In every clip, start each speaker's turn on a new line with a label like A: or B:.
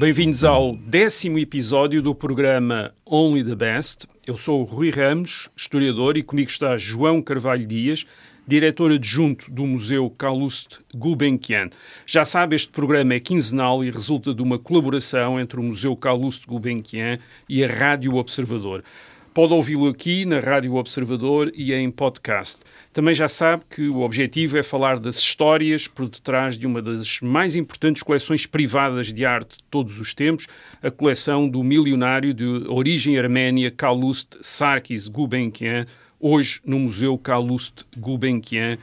A: Bem-vindos ao décimo episódio do programa Only the Best. Eu sou o Rui Ramos, historiador, e comigo está João Carvalho Dias, diretor adjunto do Museu Calouste Gulbenkian. Já sabe, este programa é quinzenal e resulta de uma colaboração entre o Museu Calouste Gulbenkian e a Rádio Observador. Pode ouvi-lo aqui na Rádio Observador e em podcast. Também já sabe que o objetivo é falar das histórias por detrás de uma das mais importantes coleções privadas de arte de todos os tempos, a coleção do milionário de origem arménia Calouste Sarkis Gulbenkian, hoje no Museu Calouste Gulbenkian,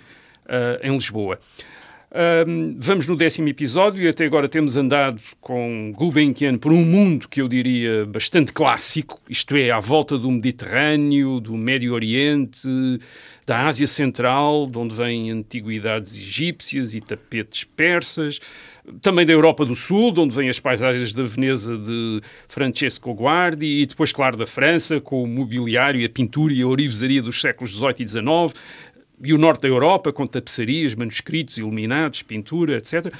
A: uh, em Lisboa. Um, vamos no décimo episódio e até agora temos andado com Gulbenkian por um mundo que eu diria bastante clássico, isto é, à volta do Mediterrâneo, do Médio Oriente, da Ásia Central, de onde vêm antiguidades egípcias e tapetes persas, também da Europa do Sul, de onde vêm as paisagens da Veneza de Francesco Guardi, e depois, claro, da França, com o mobiliário, a pintura e a orivesaria dos séculos XVIII e XIX, e o norte da Europa, com tapeçarias, manuscritos, iluminados, pintura, etc.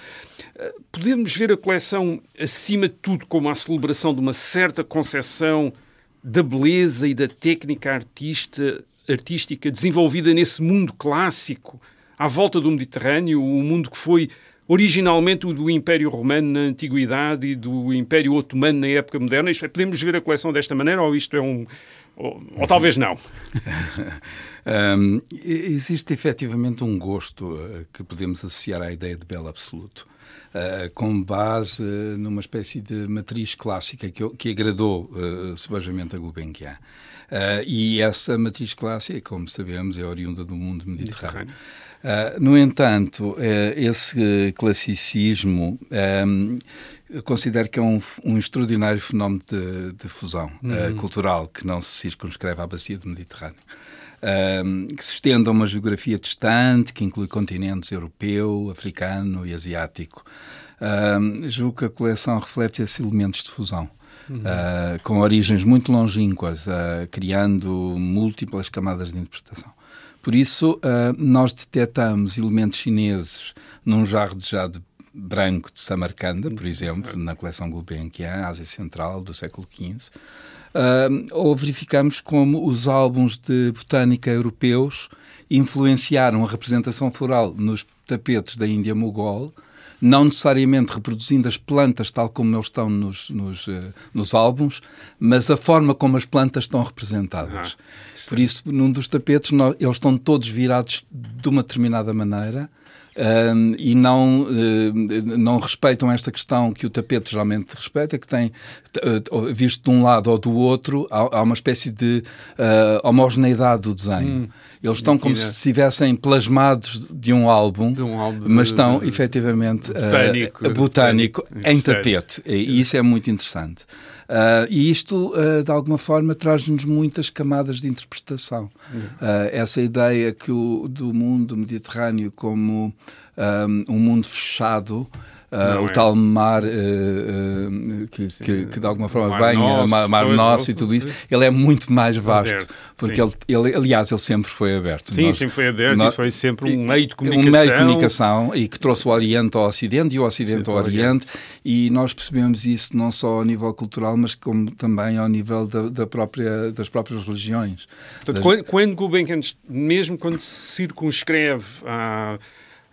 A: Eh, podemos ver a coleção, acima de tudo, como a celebração de uma certa concepção da beleza e da técnica artista, artística desenvolvida nesse mundo clássico, à volta do Mediterrâneo, o mundo que foi originalmente o do Império Romano na Antiguidade e do Império Otomano na época moderna. Isto é, podemos ver a coleção desta maneira ou isto é um. ou, ou talvez não?
B: Um, existe efetivamente um gosto uh, que podemos associar à ideia de belo absoluto. Uh, com base uh, numa espécie de matriz clássica que, que agradou uh, a Gulbenkian. Uh, e essa matriz clássica, como sabemos, é oriunda do mundo mediterrâneo. mediterrâneo. no entanto, esse classicismo um, considero que é um, um extraordinário fenómeno de, de fusão uhum. cultural que não se circunscreve à bacia do Mediterrâneo que se estende a uma geografia distante, que inclui continentes europeu, africano e asiático. Uh, julgo que a coleção reflete esses elementos de fusão. Uhum. Uh, com origens muito longínquas, uh, criando múltiplas camadas de interpretação. Por isso, ah, nós detectamos elementos chineses num jarro de jade branco de Samarcanda, por exemplo, na coleção Gulbenkian, Ásia Central, do século XV uh, ou verificamos como os álbuns de botânica europeus influenciaram a representação floral nos tapetes da Índia Mogol, não necessariamente reproduzindo as plantas tal como eles estão nos, nos, uh, nos álbuns, mas a forma como as plantas estão representadas. Ah, Por isso, num dos tapetes, nós, eles estão todos virados de uma determinada maneira um, e não, uh, não respeitam esta questão que o tapete geralmente respeita, que tem, uh, visto de um lado ou do outro, há, há uma espécie de uh, homogeneidade do desenho. Hum. Eles estão como se estivessem plasmados de um álbum, de um álbum mas estão de, efetivamente botânico, botânico em tapete. E isso é muito interessante. Uh, e isto, uh, de alguma forma, traz-nos muitas camadas de interpretação. Uhum. Uh, essa ideia que o, do mundo mediterrâneo como um, um mundo fechado Uh, o é. tal mar uh, uh, que, que, que, de alguma forma banha, nosso, mar, mar nosso e tudo isso, ele é muito mais vasto. Porque ele, ele, aliás, ele sempre foi aberto.
A: Sim, nós, sempre foi aberto nós, e foi sempre um meio de comunicação. Um meio de
B: comunicação e que trouxe o Oriente ao Ocidente e o Ocidente ao Oriente. E nós percebemos isso não só ao nível cultural, mas como também ao nível da, da própria, das próprias religiões.
A: Portanto, das... Quando, quando Gulbenkian, mesmo quando se circunscreve à,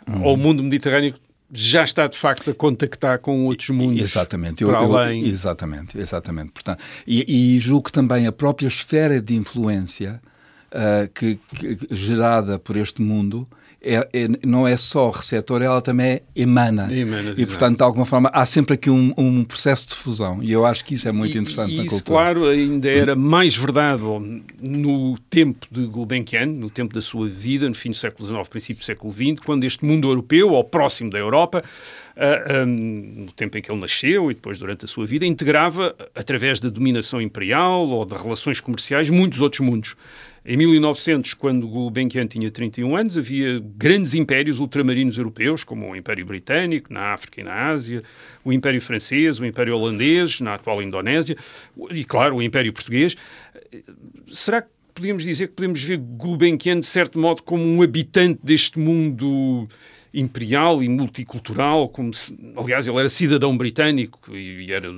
A: hum. ao mundo mediterrâneo, já está de facto a contactar com outros mundos.
B: Exatamente, para eu, além. Eu, exatamente, exatamente. Portanto, e, e julgo que também a própria esfera de influência uh, que, que, gerada por este mundo é, é, não é só receptor, ela também emana. emana e, portanto, de alguma forma, há sempre aqui um, um, processo de fusão. E eu acho que isso é muito
A: e,
B: interessante
A: e
B: na
A: isso,
B: cultura.
A: claro, ainda era mais verdade no tempo de Gulbenkian, no tempo da sua vida, no fim do século XIX, princípio do século XX, quando este mundo europeu, ou próximo da Europa, uh, ah, um, no tempo em que ele nasceu e depois durante a sua vida, integrava, através da dominação imperial ou de relações comerciais, muitos outros mundos. Em 1900, quando Gulbenkian tinha 31 anos, havia grandes impérios ultramarinos europeus, como o Império Britânico, na África e na Ásia, o Império Francês, o Império Holandês, na atual Indonésia, e, claro, o Império Português. Será que podemos dizer que podemos ver Gulbenkian, de certo modo, como um habitante deste mundo imperial e multicultural, como se, aliás, ele era cidadão britânico e, e era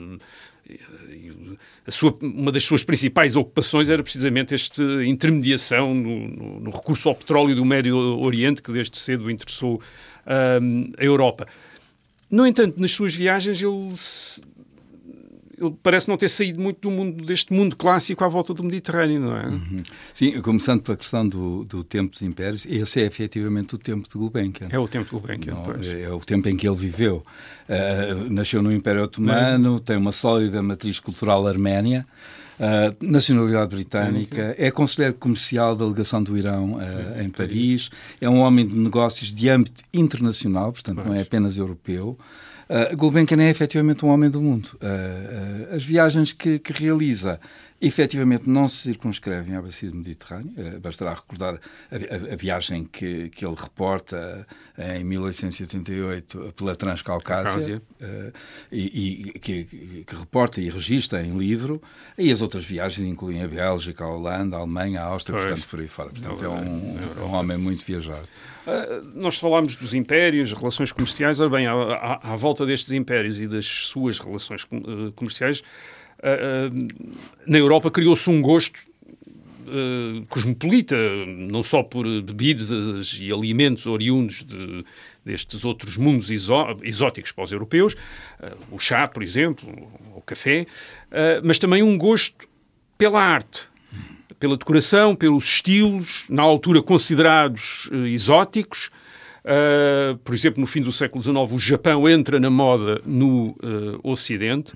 A: sua, uma das suas principais ocupações era precisamente esta intermediação no, no, no, recurso ao petróleo do Médio Oriente, que desde cedo interessou um, a Europa. No entanto, nas suas viagens, ele ele parece não ter saído muito do mundo, deste mundo clássico à volta do Mediterrâneo, não é? Uhum.
B: Sim, começando pela questão do, do tempo dos impérios, esse é efetivamente o tempo de Gulbenkian.
A: É o tempo de Gulbenkian, não,
B: pois. É o tempo em que ele viveu. Uh, nasceu no Império Otomano, tem uma sólida matriz cultural arménia, Uh, nacionalidade britânica, é conselheiro comercial da delegação do Irão uh, em Paris, é um homem de negócios de âmbito internacional, portanto não é apenas europeu. Uh, Gulbenkian é efetivamente um homem do mundo. Uh, uh, as viagens que, que, realiza efetivamente não se circunscrevem à bacia do Mediterrâneo. bastará recordar a, a, a, viagem que, que ele reporta em 1888 pela Transcaucásia e, e que, que, reporta e registra em livro. E as outras viagens incluem a Bélgica, a Holanda, a Alemanha, a Áustria, pois. portanto, por aí fora. Portanto, é um, é um homem muito viajado.
A: Uh, nós falámos dos impérios, relações comerciais. Ora bem, à, à, à, volta destes impérios e das suas relações uh, comerciais, uh, na Europa criou-se um gosto cosmopolita, não só por bebidas e alimentos oriundos de, destes outros mundos exó exóticos para os europeus, o chá, por exemplo, o café, mas também um gosto pela arte pela decoração, pelos estilos, na altura considerados uh, exóticos. Uh, por exemplo, no fim do século XIX, o Japão entra na moda no uh, Ocidente.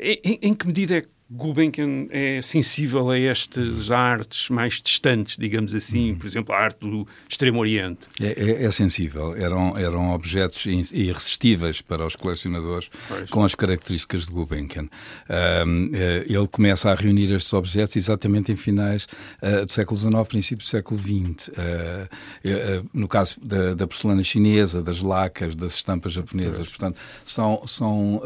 A: Em, em, que medida é que Gulbenkian é sensível a estas artes mais distantes, digamos assim, por exemplo, a arte do Extremo Oriente.
B: É, é, é sensível. Eram, eram objetos irresistíveis para os colecionadores pois. com as características de Gulbenkian. Um, eh, ele começa a reunir estes objetos exatamente em finais uh, do século XIX, princípio do século XX. Uh, uh, no caso da, da, porcelana chinesa, das lacas, das estampas japonesas. Pois. Portanto, são, são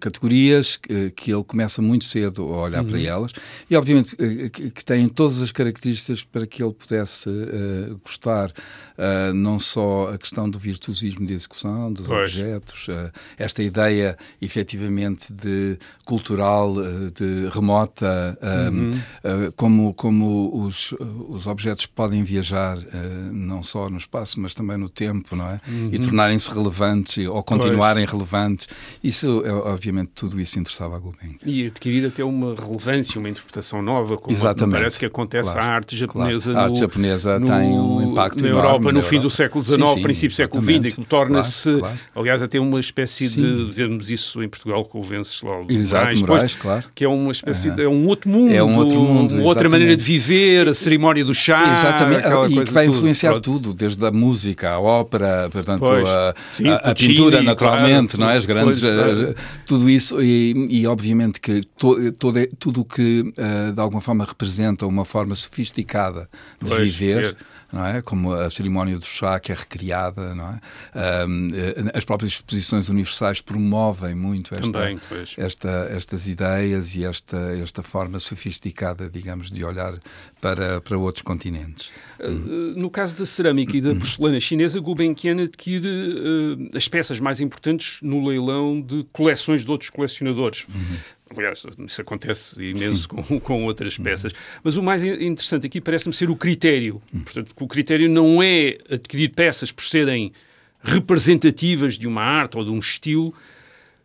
B: categorias que, que ele começa começa muito cedo a olhar uhum. para elas e, obviamente, eh, que, que têm todas as características para que ele pudesse uh, gostar uh, não só a questão do virtuosismo de execução dos pois. objetos, uh, esta ideia efetivamente de cultural, de remota, uhum. como, como os, os objetos podem viajar não só no espaço, mas também no tempo, não é? Uhum. E tornarem-se relevantes ou continuarem pois. relevantes. Isso, obviamente, tudo isso interessava a Gulbenkian
A: e adquirir até uma relevância, uma interpretação nova, como Exatamente. parece que acontece claro. à arte japonesa.
B: Claro. A arte japonesa no, tem um impacto
A: na Europa no fim do século XIX, sim, sim, princípio do século XX, que torna-se, claro, aliás, até uma espécie sim. de, vemos isso em Portugal com o Venceslau
B: Exato, Moraes, claro.
A: que é uma espécie de, é um outro mundo,
B: é um outro mundo,
A: uma outra maneira de viver, a cerimónia do chá,
B: exatamente, e que vai influenciar tudo, tudo, desde a música, a ópera, portanto, pois, a, a, a pintura, naturalmente, não é? As grandes, eh, tudo isso e obviamente que to, todo, tudo o que, uh, de alguma forma, representa uma forma sofisticada de pois, viver, não é? como a cerimónia do chá que é recriada, não é? Um, eh, as próprias exposições universais promovem muito esta, Também, esta, estas ideias e esta, esta forma sofisticada, digamos, de olhar para, para outros continentes.
A: Uh, no caso da cerâmica e da porcelana chinesa, Gulbenkian adquire uh, as peças mais importantes no leilão de coleções de outros colecionadores. Uhum. Aliás, isso acontece imenso com, com, outras peças. Mas o mais interessante aqui parece-me ser o critério. Portanto, o critério não é adquirir peças por serem representativas de uma arte ou de um estilo,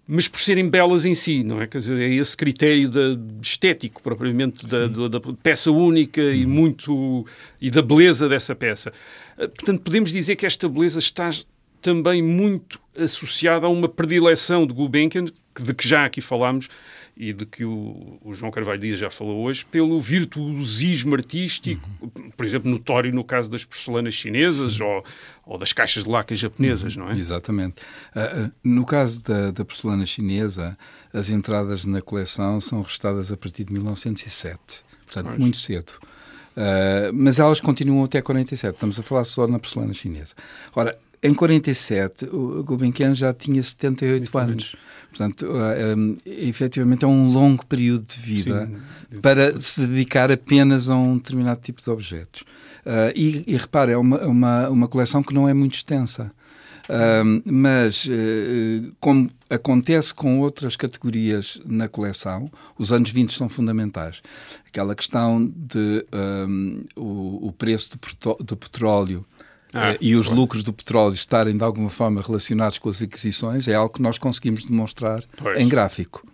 A: mas por serem belas em si, não é? Quer dizer, é esse critério da, estético, propriamente, da, da, da, peça única e muito e da beleza dessa peça. Ah, portanto, podemos dizer que esta beleza está também muito associada a uma predileção de Gulbenkian, de que já aqui falámos, e de que o, o, João Carvalho Dias já falou hoje, pelo virtuosismo artístico, uhum. por exemplo, notório no caso das porcelanas chinesas ou, ou, das caixas de lacas japonesas, uhum. não é?
B: Exatamente. Uh, no caso da, da, porcelana chinesa, as entradas na coleção são registadas a partir de 1907, portanto, Mas... muito cedo. Uh, mas elas continuam até 47. Estamos a falar só na porcelana chinesa. Ora, em 47, o Gulbenkian já tinha 78 anos. Portanto, um, efetivamente é um longo período de vida Sim. para se dedicar apenas a um determinado tipo de objetos. Uh, e, e repare, é uma, uma, uma coleção que não é muito extensa. Mas, uh, como acontece com outras categorias na coleção, os anos 20 são fundamentais. Aquela questão de um, o, o, preço do, do petróleo ah, uh, e os lucros do petróleo estarem de alguma forma relacionados com as aquisições é algo que nós conseguimos demonstrar pois. em gráfico.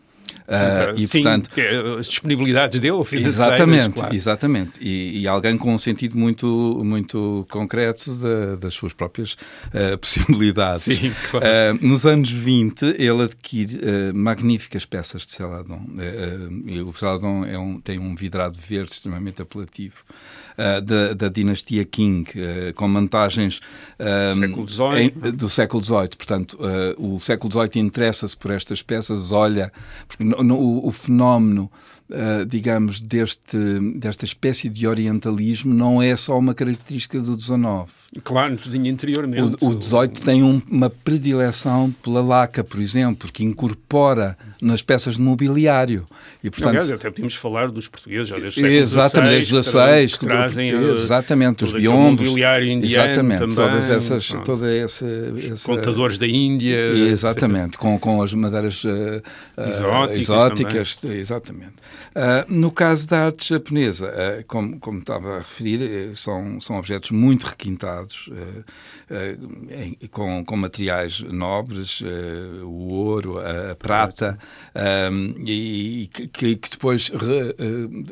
A: Uh, e, Sim, portanto, é as disponibilidades dele,
B: exatamente, claro. exatamente, e, e, alguém com um sentido muito muito concreto de, das suas próprias uh, possibilidades. Sim, claro. uh, nos anos 20 ele adquire magníficas peças de Celadon. o Celadon é um, tem um vidrado verde extremamente apelativo. Da, da, dinastia King, com montagens
A: século.
B: Em, do século XVIII. Portanto, o século XVIII interessa-se por estas peças, olha, porque o, o fenómeno Uh, digamos, deste, desta espécie de orientalismo não é só uma característica do 19.
A: Claro, tinha interiormente.
B: O, o 18 tem um, uma predileção pela laca, por exemplo, que incorpora nas peças de mobiliário.
A: E, portanto, Aliás, até podemos falar dos portugueses já desde
B: exatamente, XVI, que, que trazem exatamente, os biombos, exatamente,
A: também,
B: todas essas, toda essa, essa,
A: contadores da Índia,
B: exatamente, com, com as madeiras uh, exóticas, exóticas exatamente. Uh, no caso da arte japonesa, uh, como, como estava a referir, são, são objetos muito requintados, com, com materiais nobres, o ouro, a, a prata, um, e, que, que, depois re,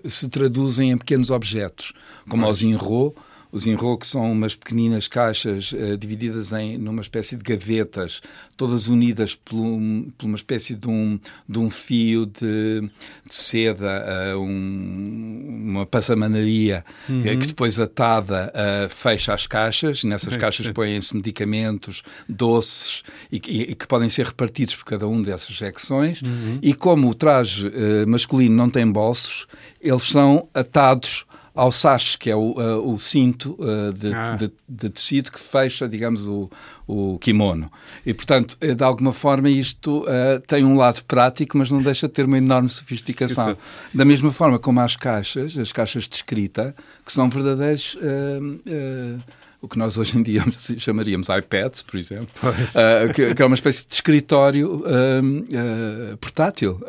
B: se traduzem em pequenos objetos, como os inro, os enroques são umas pequeninas caixas uh, divididas em numa espécie de gavetas, todas unidas por, um, por uma espécie de um, de um fio de, de seda, uh, um, uma passamanaria, uhum. que depois atada uh, fecha as caixas. Nessas é, caixas põem-se medicamentos, doces, e, e, e, que podem ser repartidos por cada uma dessas secções. Uhum. E como o traje masculino não tem bolsos, eles são atados ao sash, que é o, uh, o cinto uh, de, ah. de, de, tecido que fecha, digamos, o, o kimono. E, portanto, eh, de alguma forma, isto uh, tem um lado prático, mas não deixa de ter uma enorme sofisticação. Da mesma forma como as caixas, as caixas de escrita, que são verdadeiros o que nós hoje em dia chamaríamos iPads, por exemplo, uh, que, que, é uma espécie de escritório uh, uh, portátil.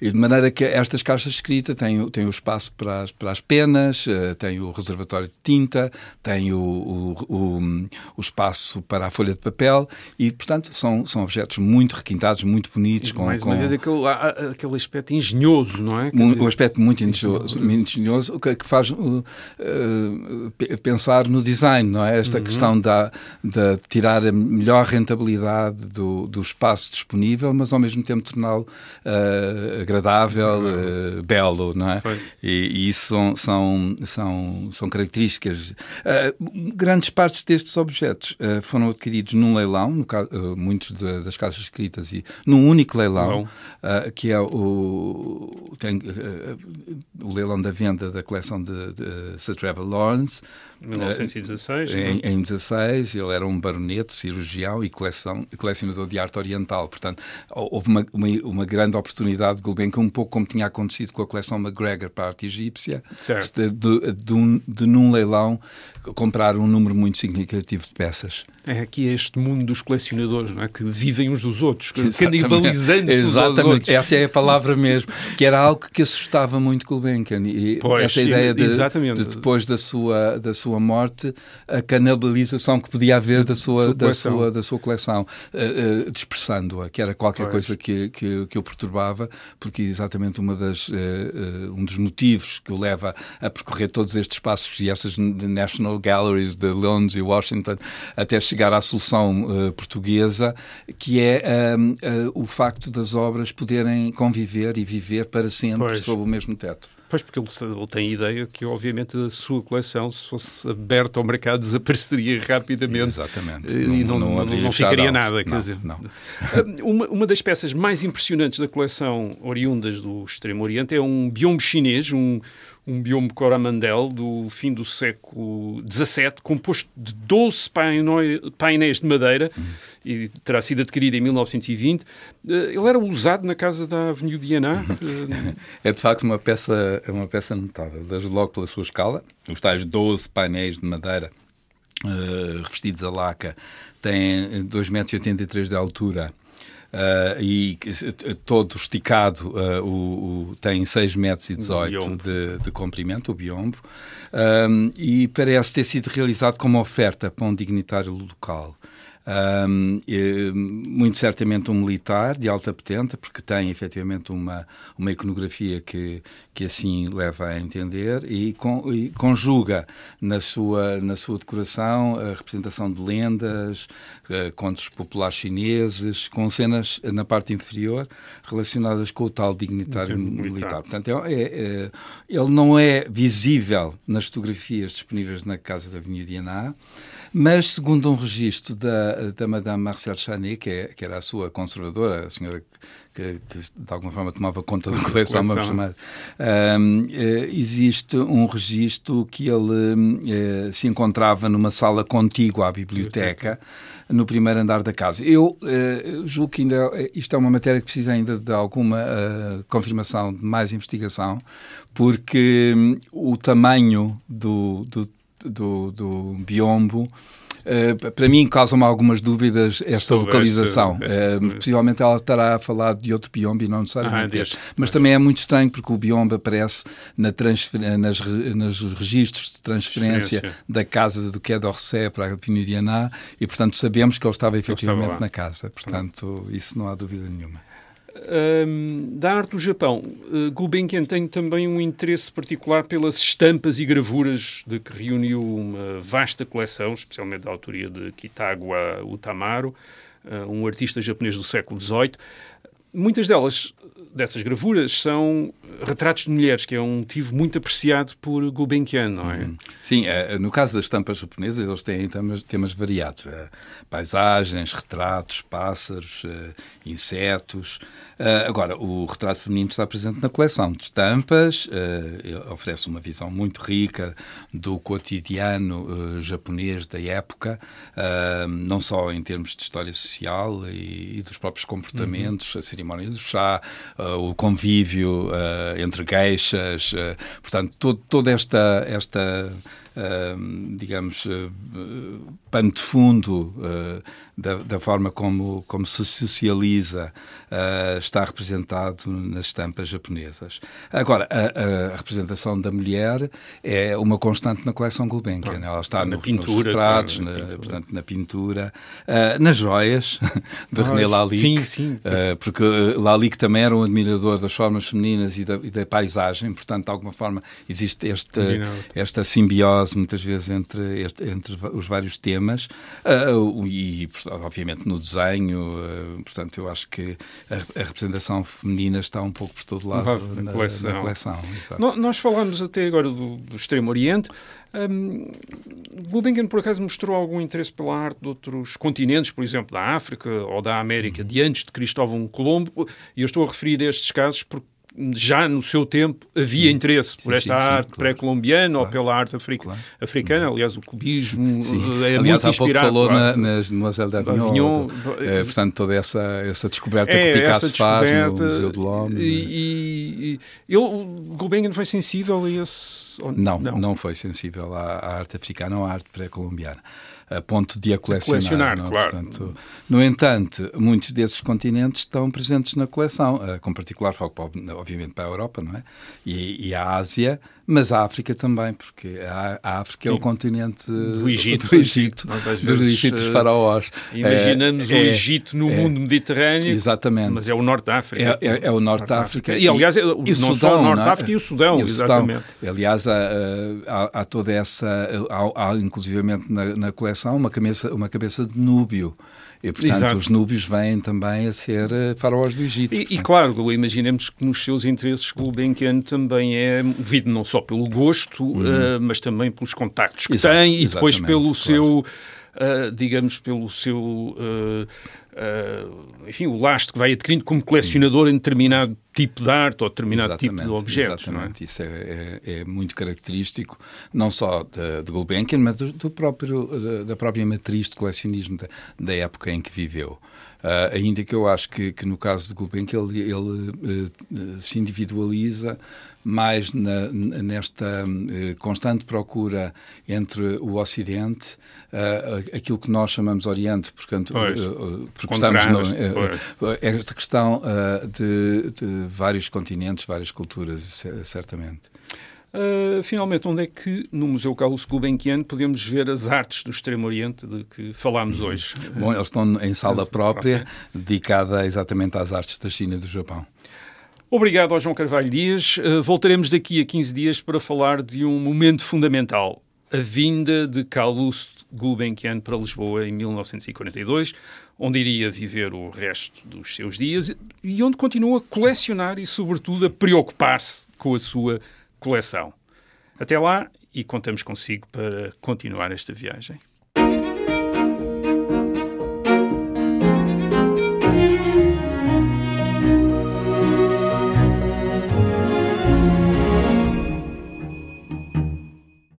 B: e de maneira que estas caixas de escrita têm, têm o espaço para as, para as penas, têm o reservatório de tinta, têm o, o, o, o, espaço para a folha de papel e, portanto, são, são objetos muito requintados, muito bonitos. E,
A: com, mais uma com... vez, aquele, aquele aspecto engenhoso, não é?
B: Um, dizer... aspecto muito engenhoso, muito engenhoso que, que faz pensar no design não é? Esta uhum. questão da, de tirar a melhor rentabilidade do, do espaço disponível, mas ao mesmo tempo torná-lo uh, agradável, uhum. uh, belo, não é? E, e, isso são, são, são, são características. Uh, grandes partes destes objetos foram adquiridos num leilão, no caso, muitos de, das casas escritas, e num único leilão, que é o, tem, o leilão da venda da coleção de, de Sir Trevor Lawrence.
A: 1916.
B: Em, em 16, ele era um baroneto, cirurgião e coleção, colecionador de arte oriental. Portanto, houve uma, uma, uma grande oportunidade de Gulbenkian, um pouco como tinha acontecido com a coleção McGregor para a arte egípcia, de, de, de, um, de, num leilão, comprar um número muito significativo de peças.
A: É aqui este mundo dos colecionadores, não é? que vivem uns dos outros, canibalizando-se
B: Exatamente, essa é a palavra mesmo, que era algo que assustava muito Gulbenkian. E pois, essa ideia de, de, depois da sua, da sua morte, a canibalização que podia haver da sua, da sua, da sua coleção, uh, uh, dispersando-a, que era qualquer pois. coisa que, que, que o perturbava, porque exatamente uma das, uh, um dos motivos que o leva a percorrer todos estes espaços e essas National Galleries de Londres e Washington até chegar à solução portuguesa, que é uh, o facto das obras poderem conviver e viver para sempre pois. sob o mesmo teto.
A: Pois, porque ele, ele tem a ideia que, obviamente, a sua coleção, se fosse aberta ao mercado, desapareceria rapidamente.
B: Exatamente.
A: E não, não, não, não ficaria nada. Quer
B: não,
A: dizer,
B: não.
A: Uma, uma das peças mais impressionantes da coleção oriundas do Extremo Oriente é um biombo chinês, um, um biombo Coromandel do fim do século XVII, composto de 12 painéis de madeira e terá sido adquirido em 1920. Eh, ele era usado na casa da Avenida Diana.
B: é de facto uma peça, uma peça notável, desde logo pela sua escala, os tais 12 painéis de madeira uh, revestidos a laca, têm 2,83 metros de altura Uh, e todo esticado uh, o, o, tem 6 metros e 18 de, de, comprimento, o biombo, um, e parece ter sido realizado como oferta para um dignitário local. Um, muito certamente um militar de alta potência, porque tem efetivamente uma, uma iconografia que, que assim leva a entender e, con, e conjuga na sua, na sua decoração a representação de lendas, uh, contos populares chineses, com cenas na parte inferior relacionadas com o tal dignitário militar. militar. Portanto, é, é, é, ele não é visível nas fotografias disponíveis na Casa da Avenida Diana, mas, segundo um registro da, da Madame Marcel Chanet, que, é, que era a sua conservadora, a senhora que, que, de alguma forma tomava conta da coleção, vamos chamar, um, eh, existe um registro que ele uh, se encontrava numa sala contígua à biblioteca, no primeiro andar da casa. Eu uh, julgo que ainda isto é uma matéria que precisa ainda de alguma uh, confirmação, de mais investigação, porque um, o tamanho do, do do, do biombo. Uh, para mim causa-me algumas dúvidas esta Sobre localização. uh, possivelmente ela estará a falar de outro biombo e não necessariamente ah, Mas também é muito estranho porque o biombo aparece na nas, nas registros de transferência da casa do Quai d'Orsay para a Avenida e, portanto, sabemos que ele estava efetivamente estava na casa. Portanto, isso não há dúvida nenhuma.
A: Um, da arte do Japão, uh, Gulbenkian tem também um interesse particular pelas estampas e gravuras de que reuniu uma vasta coleção, especialmente da autoria de Kitagawa Utamaro, uh, um artista japonês do século XVIII. Muitas delas, dessas gravuras, são retratos de mulheres, que é um motivo muito apreciado por Gulbenkian, não é? Uhum.
B: Sim, é, no caso das estampas japonesas, eles têm temas, temas variados. É, paisagens, retratos, pássaros, é, insetos. Agora, o retrato feminino está presente na coleção de estampas, oferece uma visão muito rica do cotidiano japonês da época, não só em termos de história social e, e dos próprios comportamentos, uhum. A cerimónia do chá, o convívio entre geixas, portanto, todo, toda esta, esta digamos, pano de fundo da, da, forma como, como se socializa uh, está representado nas estampas japonesas. Agora, a, a, representação da mulher é uma constante na coleção Gulbenkian. Ela está na no, pintura, nos retratos, na, na pintura. portanto, na pintura, nas joias de René Lalique.
A: Sim, sim.
B: Porque Lalique também era um admirador das formas femininas e da, e da paisagem, portanto, de alguma forma, existe este, esta simbiose, muitas vezes, entre, este, entre os vários temas e, obviamente, no desenho. portanto, eu acho que a, a, representação feminina está um pouco por todo lado na, na, coleção. Na coleção
A: nós falamos até agora do, do Extremo Oriente. Um, Gulbenkian, por acaso, mostrou algum interesse pela arte de outros continentes, por exemplo, da África ou da América, uhum. de antes de Cristóvão Colombo. E eu estou a referir a estes casos porque já no seu tempo havia sim. interesse por esta sim, sim, arte claro. pré-colombiana claro. ou pela arte africa, claro. africana. Aliás, o cubismo é
B: Aliás,
A: muito
B: há pouco falou na, nas Demoiselle d'Avignon, é, portanto, toda essa, essa descoberta é, que Picasso faz no Museu do Lome.
A: E, e, e ele, Gulbenkian foi sensível a esse...
B: Não, não, não foi sensível à, à arte africana ou à arte pré-colombiana a ponto de a colecionar. colecionar?
A: É? claro.
B: Portanto, no entanto, muitos desses continentes estão presentes na coleção, eh, com particular foco, obviamente, para a Europa não é? e, e a Ásia, mas a África também, porque a, a África Sim. é o continente
A: do Egito,
B: do Egito, Egito dos eh, faraós.
A: Imaginamos é, o Egito no é, mundo mediterrâneo,
B: exatamente.
A: mas é o Norte da África.
B: É, é, é o Norte da África.
A: E, aliás, é, o, e não Sudão, só o Norte da África e o Sudão, e o exatamente.
B: Sudão. Aliás, há, há, há, toda essa, há, há inclusivamente na, na coleção, uma cabeça, uma cabeça de núbio. E, portanto, Exato. os núbios vêm também a ser eh, faraós do Egito.
A: E, e, claro, imaginemos que nos seus interesses Gulbenkian também é movido não só pelo gosto, uhum. uh, mas também pelos contactos que Exato, tem e depois pelo claro. seu uh, digamos, pelo seu uh, uh, enfim, o lastro que vai adquirindo como colecionador em determinado tipo de arte ou determinado
B: exatamente,
A: tipo de objetos.
B: Exatamente,
A: é?
B: isso é, é, é, muito característico, não só de, de Gulbenkian, mas do, do próprio, da, da, própria matriz de colecionismo da, da época em que viveu. Uh, ainda que eu acho que, que no caso de Gulbenkian ele, ele uh, se individualiza mais na, nesta uh, constante procura entre o Ocidente, aquilo que nós chamamos Oriente, portanto, porque estamos no, esta questão de, de vários continentes, várias culturas, certamente.
A: Uh, finalmente, onde é que no Museu Carlos Gulbenkian podemos ver as artes do Extremo Oriente de que falámos uhum. hoje?
B: Bom, eles estão em sala própria, dedicada exatamente às artes da China e do Japão.
A: Obrigado ao João Carvalho Dias. Uh, voltaremos daqui a 15 dias para falar de um momento fundamental, a vinda de Carlos Gulbenkian para Lisboa em 1942, onde iria viver o resto dos seus dias e onde continua a colecionar e, sobretudo, a preocupar-se com a sua coleção. Até lá e contamos consigo para continuar esta viagem.